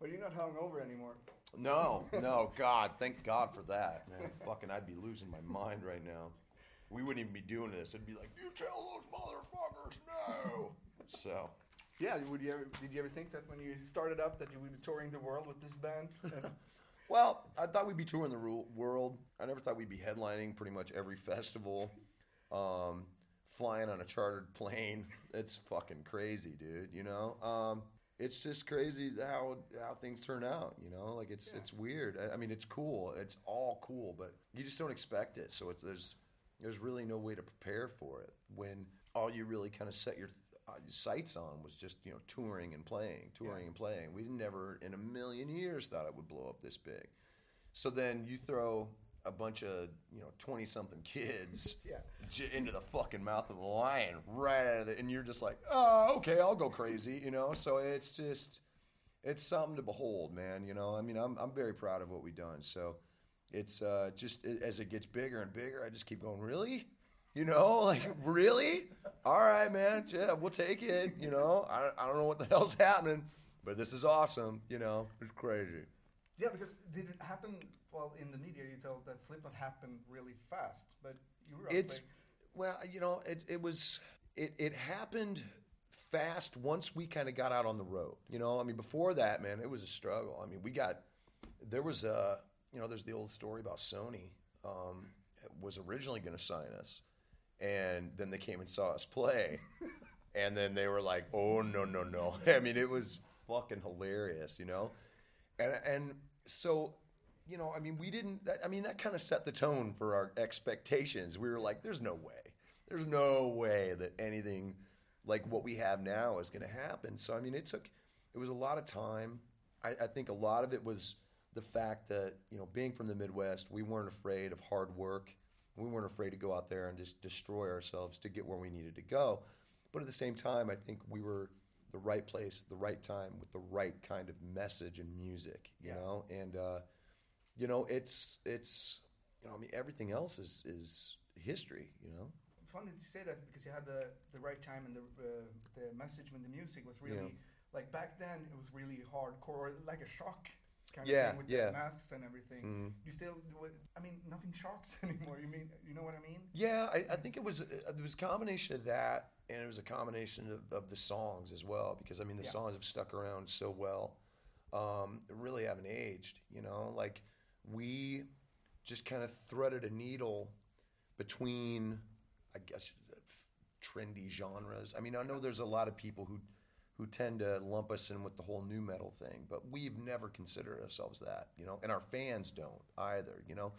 But you're not hungover anymore. No, no, God, thank God for that, man. Fucking, I'd be losing my mind right now. We wouldn't even be doing this. It'd be like, you tell those motherfuckers no. So, Yeah, would you ever, did you ever think that when you started up that you would be touring the world with this band? well, I thought we'd be touring the world. I never thought we'd be headlining pretty much every festival, um, flying on a chartered plane. It's fucking crazy, dude. You know, um, it's just crazy how how things turn out. You know, like it's it's weird. I, I mean, it's cool. It's all cool, but you just don't expect it. So it's there's there's really no way to prepare for it when all you really kind of set your uh, sights on was just you know touring and playing, touring and playing. We never in a million years thought it would blow up this big. So then you throw a bunch of you know twenty something kids Yeah. j- into the fucking mouth of the lion right out of it, and you're just like, oh, okay, I'll go crazy, you know. So it's just it's something to behold, man. You know, I mean, I'm I'm very proud of what we've done. So it's uh, just it, as it gets bigger and bigger, I just keep going, really. You know, like really? All right, man. Yeah, we'll take it. You know, I, I don't know what the hell's happening, but this is awesome. You know, it's crazy. Yeah, because did it happen? Well, in the media, you tell that Slipknot happened really fast, but you were It's well, you know, it it was it it happened fast once we kind of got out on the road. You know, I mean, before that, man, it was a struggle. I mean, we got there was a you know, there's the old story about Sony um, was originally going to sign us, and then they came and saw us play, and then they were like, "Oh no, no, no!" I mean, it was fucking hilarious, you know, and and so you know, I mean, we didn't. That, I mean, that kind of set the tone for our expectations. We were like, "There's no way. There's no way that anything like what we have now is going to happen." So, I mean, it took. It was a lot of time. I, I think a lot of it was the fact that you know, being from the Midwest, we weren't afraid of hard work. We weren't afraid to go out there and just destroy ourselves to get where we needed to go. But at the same time, I think we were the right place, the right time, with the right kind of message and music. You Yeah. know, and uh, you know, it's it's you know, I mean, everything else is is history. You know, funny to say that because you had the the right time and the uh, the message when the music was really Yeah. like back then it was really hardcore, like a shock kind Yeah, of thing with yeah. the masks and everything. Mhm. You still, I mean, nothing shocks anymore. You mean, you know what I mean? Yeah, I, I think it was uh, it was a combination of that, and it was a combination of, of the songs as well. Because I mean, the Yeah. songs have stuck around so well, um, really haven't aged. You know, like we just kind of threaded a needle between, I guess, trendy genres. I mean, I know there's a lot of people who who tend to lump us in with the whole nu metal thing, but we've never considered ourselves that, you know, and our fans don't either, you know.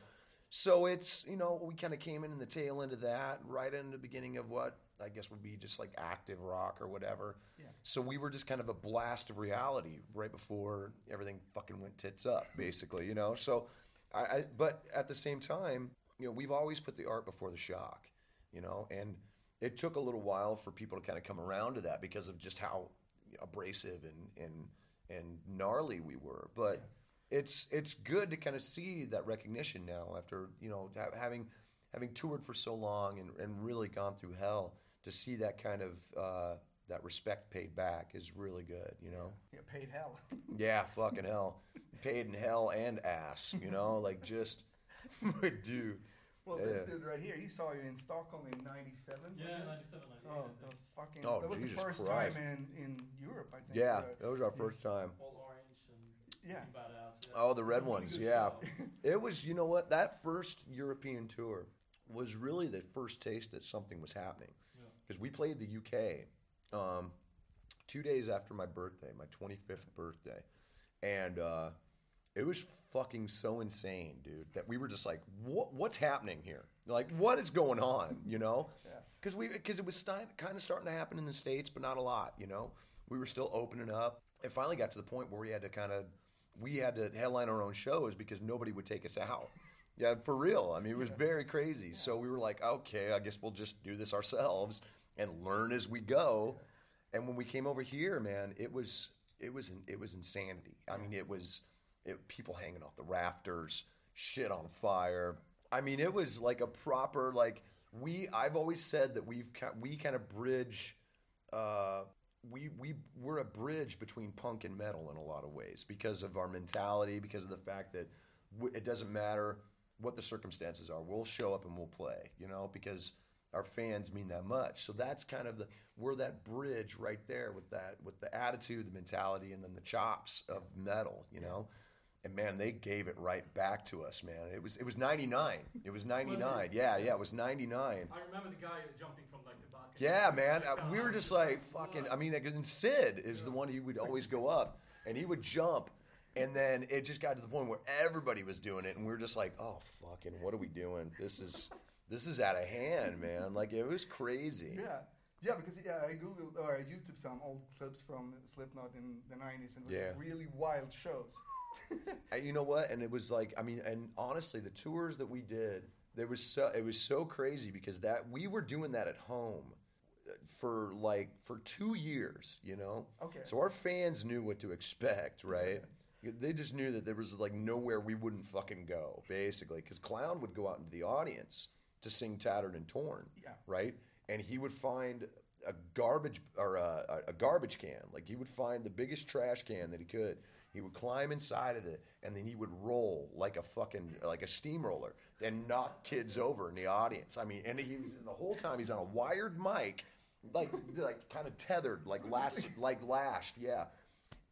So it's, you know, we kind of came in in the tail end of that, right in the beginning of what I guess would be just like active rock or whatever. Yeah. So we were just kind of a blast of reality right before everything fucking went tits up, basically, you know. So, I, I but at the same time, you know, we've always put the art before the shock, you know, and it took a little while for people to kind of come around to that because of just how abrasive and and and gnarly we were, but it's it's good to kind of see that recognition now after you know ha- having having toured for so long and, and really gone through hell to see that kind of uh, that respect paid back is really good you know Yeah, paid hell. yeah fucking hell paid in hell and ass you know like just dude well, Yeah. this dude right here, he saw you in Stockholm in '97. Yeah, 97, 98. Oh, that was fucking. Oh, that was Jesus the first Christ. time in in Europe, I think. yeah that was our first time All orange and Yeah. pretty badass. Yeah. Oh, the red It was a ones, yeah. It was, you know what? That first European tour was really the first taste that something was happening. Yeah. Because we played the UK um, two days after my birthday, my 25th birthday. And uh, it was fucking so insane, dude, that we were just like, what, what's happening here? Like, what is going on, you know? Yeah. Because we because it was sti- kind of starting to happen in the states, but not a lot. You know, we were still opening up. It finally got to the point where we had to kind of we had to headline our own shows because nobody would take us out. Yeah, for real. I mean, it was very crazy. So we were like, okay, I guess we'll just do this ourselves and learn as we go. And when we came over here, man, it was it was it was insanity. I mean, it was it, people hanging off the rafters, shit on fire. I mean, it was like a proper like we. I've always said that we've we kind of bridge uh, we we we're a bridge between punk and metal in a lot of ways because of our mentality, because of the fact that w- it doesn't matter what the circumstances are, we'll show up and we'll play. You know, because our fans mean that much. So that's kind of the we're that bridge right there with that with the attitude, the mentality, and then the chops of metal. You know. And man, they gave it right back to us, man. It was it was ninety nine. It was ninety nine. Yeah, yeah, it was ninety nine. I remember the guy jumping from like the balcony. Yeah, man. Like, Uh, we were just like fucking. I mean, like, and Sid is the one who would always go up, and he would jump, and then it just got to the point where everybody was doing it, and we were just like, oh fucking, what are we doing? This is this is out of hand, man. Like it was crazy. Yeah. Yeah, because yeah, I googled or I YouTube some old clips from Slipknot in the '90s, and it was Yeah. really wild shows. And you know what? And it was like, I mean, and honestly, the tours that we did, there was so it was so crazy because that we were doing that at home uh, for like for two years, you know. Okay. So our fans knew what to expect, right? they just knew that there was like nowhere we wouldn't fucking go, basically, because Clown would go out into the audience to sing "Tattered and Torn," Yeah. right? And he would find a garbage or a, a- garbage can. Like he would find the biggest trash can that he could. He would climb inside of it, and then he would roll like a fucking like a steamroller, and knock kids over in the audience. I mean, and he was the whole time he's on a wired mic, like like kind of tethered, like last like lashed, yeah.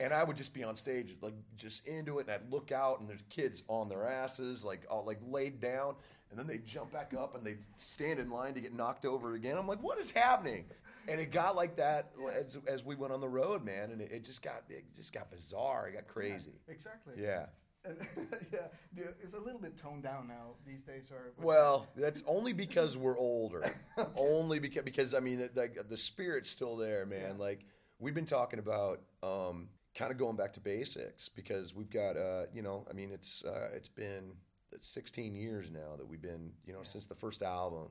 And I would just be on stage, like just into it, and I'd look out, and there's kids on their asses, like all like laid down, and then they jump back up and they stand in line to get knocked over again. I'm like, what is happening? And it got like that as, as we went on the road, man, and it, it just got it just got bizarre. It got crazy. Exactly. Yeah. Yeah, it's a little bit toned down now these days. Or Well, that's only because we're older. only because because I mean, the, the, the spirit's still there, man. Yeah. Like we've been talking about, um, kind of going back to basics because we've got, uh, you know, I mean, it's uh, it's been 16 years now that we've been, you know, since the first album,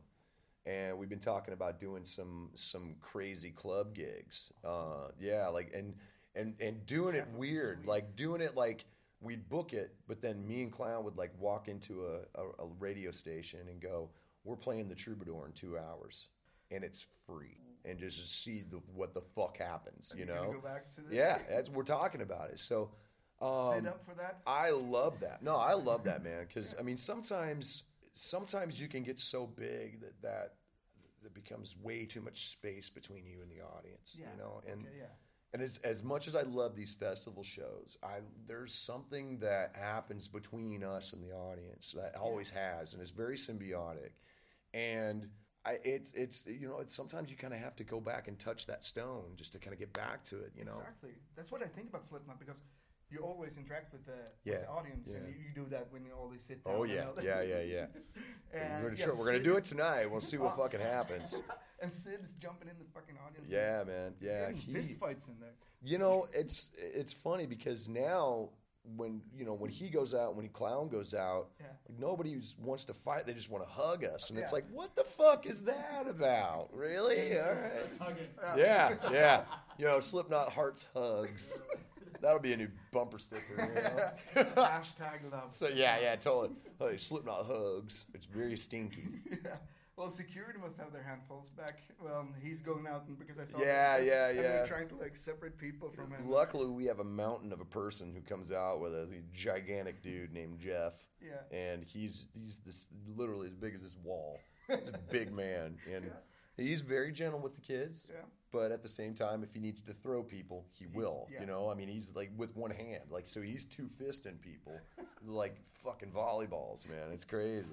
and we've been talking about doing some some crazy club gigs. Uh, yeah, like and and and doing it weird, like doing it like we'd book it, but then me and Clown would like walk into a, a, a radio station and go, "We're playing the Troubadour in two hours, and it's free." And just see the, what the fuck happens, you know? go back to the- yeah, that's we're talking about it. So, um, sit up for that. I love that. No, I love that, man. Because I mean, sometimes, sometimes you can get so big that that that becomes way too much space between you and the audience. Yeah. You know, and Okay, yeah. and as as much as I love these festival shows, I there's something that happens between us and the audience that always has, and it's very symbiotic. And I, it's it's you know, it's sometimes you kind of have to go back and touch that stone just to kind of get back to it. You know. Exactly. That's what I think about Slipknot because you always interact with the, Yeah, with the audience, and yeah. you, you do that when you always sit down. Oh yeah, yeah, yeah, yeah. and, we're gonna, yeah, try- we're gonna do it tonight. We'll see what fucking happens. and Sid is jumping in the fucking audience. Yeah, man. Yeah, he, fist fights in there. you know, it's it's funny because now when you know when he goes out, when he clown goes out, Yeah. like, nobody wants to fight. They just want to hug us, and it's like, what the fuck is that about? Really? All right. Hugging. Yeah, yeah. You know, Slipknot hearts hugs. That'll be a new bumper sticker. You know? Hashtag love. so yeah, yeah, totally. Hey, Slipknot hugs. It's very stinky. yeah. Well, security must have their handfuls back. Well, he's going out and because I saw. Yeah, yeah, yeah. They're trying to like separate people from him. Luckily, we have a mountain of a person who comes out with us. a gigantic dude named Jeff. Yeah. And he's he's this literally as big as this wall. He's a big man, and he's very gentle with the kids. Yeah. But at the same time, if he needs to throw people, he will. yeah. You know, I mean, he's like with one hand, like so he's two fisting people, like fucking volleyballs, man. It's crazy.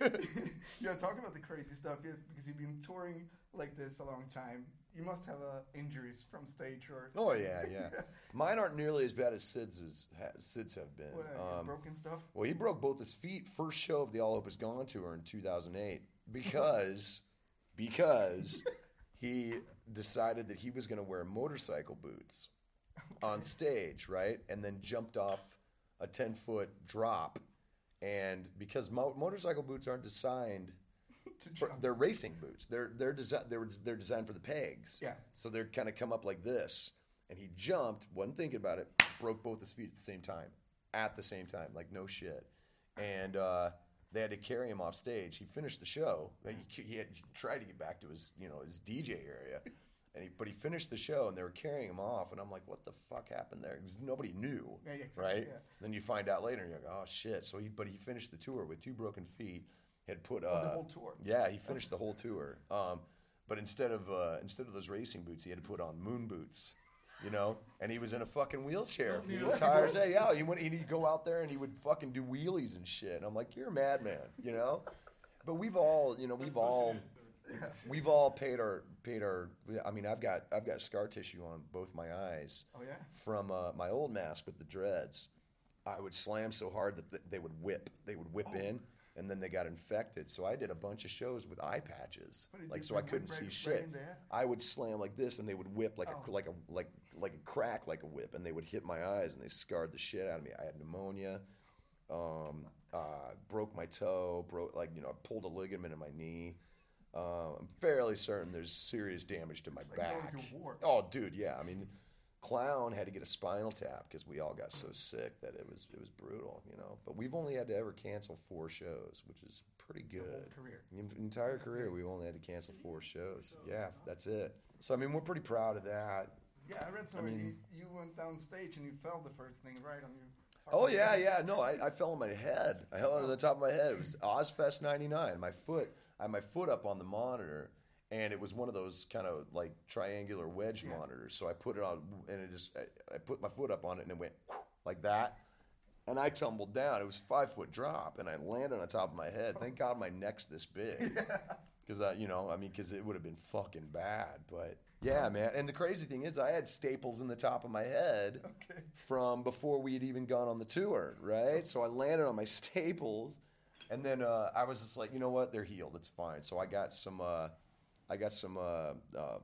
yeah, talking about the crazy stuff, yes, because you've been touring like this a long time. You must have uh, injuries from stage or. Oh yeah, yeah. Mine aren't nearly as bad as Sid's as Sid's have been. Um, broken stuff. Well, he broke both his feet first show of the All Hope Is Gone tour in 2008 because because he decided that he was going to wear motorcycle boots on stage, right? And then jumped off a 10 foot drop. And because mo- motorcycle boots aren't designed for, they're racing boots. They're they're desi- they're they're designed for the pegs. Yeah. So they're kind of come up like this, and he jumped, wasn't thinking about it, broke both his feet at the same time, at the same time, like no shit, and uh, they had to carry him off stage. He finished the show. He, he had tried to get back to his you know his DJ area, And he, but he finished the show, and they were carrying him off, and I'm like, "What the fuck happened there?" nobody knew, Yeah, right? yeah. Then you find out later, and you're like, "Oh shit!" So he, but he finished the tour with two broken feet. Had put uh, Oh, the whole tour? Yeah, he finished the whole tour. Um, but instead of uh, instead of those racing boots, he had to put on moon boots. You know, and he was in a fucking wheelchair for the Yeah. entire day. Yeah, he went. He'd go out there and he would fucking do wheelies and shit. And I'm like, you're a madman, you know. But we've all, you know, we've all, we've all paid our paid our. I mean, I've got I've got scar tissue on both my eyes Oh yeah. from uh, my old mask with the dreads. I would slam so hard that th- they would whip. They would whip in, and then they got infected. So I did a bunch of shows with eye patches, like so I couldn't see shit. I would slam like this, and they would whip like Oh. a like a like like a crack like a whip, and they would hit my eyes, and they scarred the shit out of me. I had pneumonia, um, uh, broke my toe, broke like you know, I pulled a ligament in my knee. Uh, I'm fairly certain there's serious damage to my like back. Oh, dude, yeah. I mean, Clown had to get a spinal tap because we all got so sick that it was it was brutal, you know. But we've only had to ever cancel four shows, which is pretty good. career. Entire career, we only had to cancel four shows. Yeah, that's it. So I mean, we're pretty proud of that. Yeah, I read somewhere mean- you, you went down stage and you fell the first thing right on your. Oh yeah, yeah. No, I, I fell on my head. I held onto the top of my head. It was Ozzfest '99. My foot, I had my foot up on the monitor, and it was one of those kind of like triangular wedge Yeah. monitors. So I put it on, and it just I, I put my foot up on it, and it went like that. And I tumbled down. It was a five foot drop, and I landed on top of my head. Thank God my neck's this big, because I, you know, I mean, because it would have been fucking bad. But yeah, man. And the crazy thing is, I had staples in the top of my head Okay. from before we had even gone on the tour, right? Oh. So I landed on my staples, and then uh, I was just like, you know what? They're healed. It's fine. So I got some, uh, I got some, uh, uh,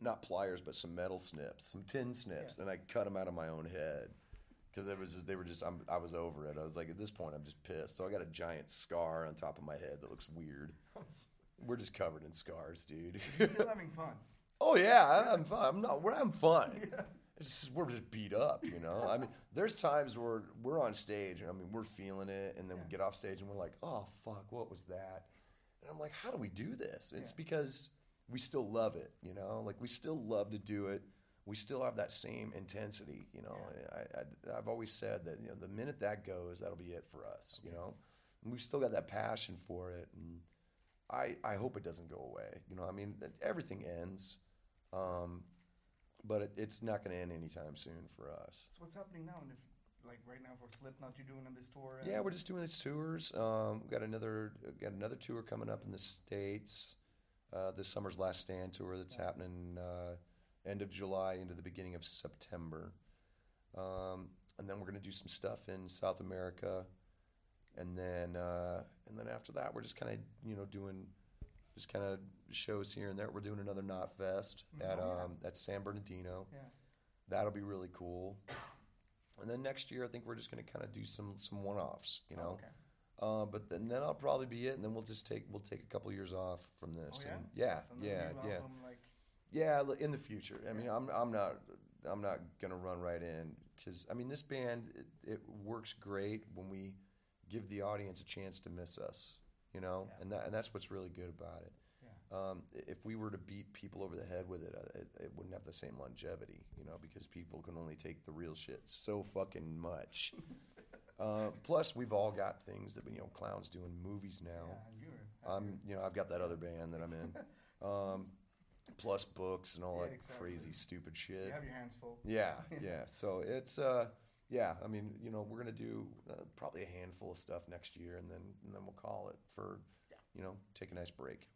not pliers, but some metal snips, some tin snips, and I cut them out of my own head because it was just, they were just I'm, I was over it. I was like, at this point, I'm just pissed. So I got a giant scar on top of my head that looks weird. We're just covered in scars, dude. Still having fun. Oh yeah, I'm fun. I'm not. We're, I'm fun. It's just, we're just beat up, you know. I mean, there's times where we're on stage and I mean we're feeling it, and then we get off stage and we're like, oh fuck, what was that? And I'm like, how do we do this? It's Yeah. because we still love it, you know. Like we still love to do it. We still have that same intensity, you know. And I, I, I've always said that you know the minute that goes, that'll be it for us, you know. And we've still got that passion for it, and I I hope it doesn't go away. You know, I mean, everything ends. Um, but it, it's not going to end anytime soon for us. So what's happening now? And if, like right now for Slipknot, you're doing this tour. Yeah, we're just doing these tours. Um, we got another got another tour coming up in the states. Uh, this summer's Last Stand tour that's happening uh, end of July into the beginning of September, um, and then we're going to do some stuff in South America, and then uh, and then after that we're just kind of you know doing just kind of shows here and there. We're doing another Knotfest at Oh, yeah. um, at San Bernardino. Yeah. That'll be really cool. And then next year, I think we're just going to kind of do some some one offs, you Oh, know. okay. Uh, but then that'll probably be it, and then we'll just take we'll take a couple years off from this. Oh yeah. and yeah, yeah, yeah, album, like, yeah. In the future, I mean, I'm I'm not I'm not gonna run right in because I mean this band it, it works great when we give the audience a chance to miss us, you know, Yeah. and that and that's what's really good about it. Yeah. Um, if we were to beat people over the head with it, uh, it, it wouldn't have the same longevity, you know, because people can only take the real shit so fucking much. uh, plus, we've all got things that you know, clowns doing movies now. Yeah, you're. I'm, you know, I've got that other band that I'm in. Um, plus books and all Yeah, that exactly. crazy stupid shit. you have your hands full. Yeah, yeah. So it's uh, yeah. I mean, you know, we're gonna do uh, probably a handful of stuff next year, and then and then we'll call it for, you know, take a nice break.